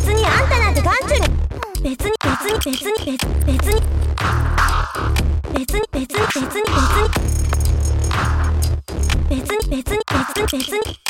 別にあんたなんて眼中に。別に別に別に別別に別に別に別に別に別に別に別に別に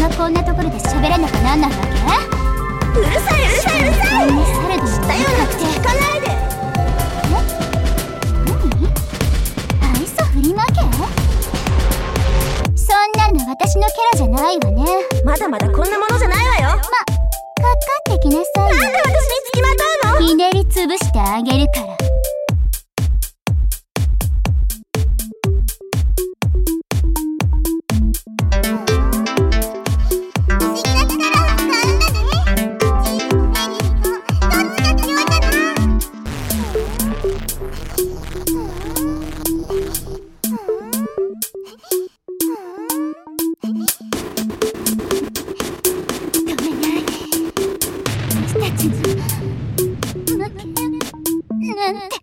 がこんなところで喋らなきゃなんないわけうるさいうるさいうるさい。知ったような口聞かないで何愛想振りまけそんなの私のキャラじゃないわねまだまだこんなものじゃないわよまかかってきなさいなんで私に付きまとうの？ひねりつぶしてあげるからなんて。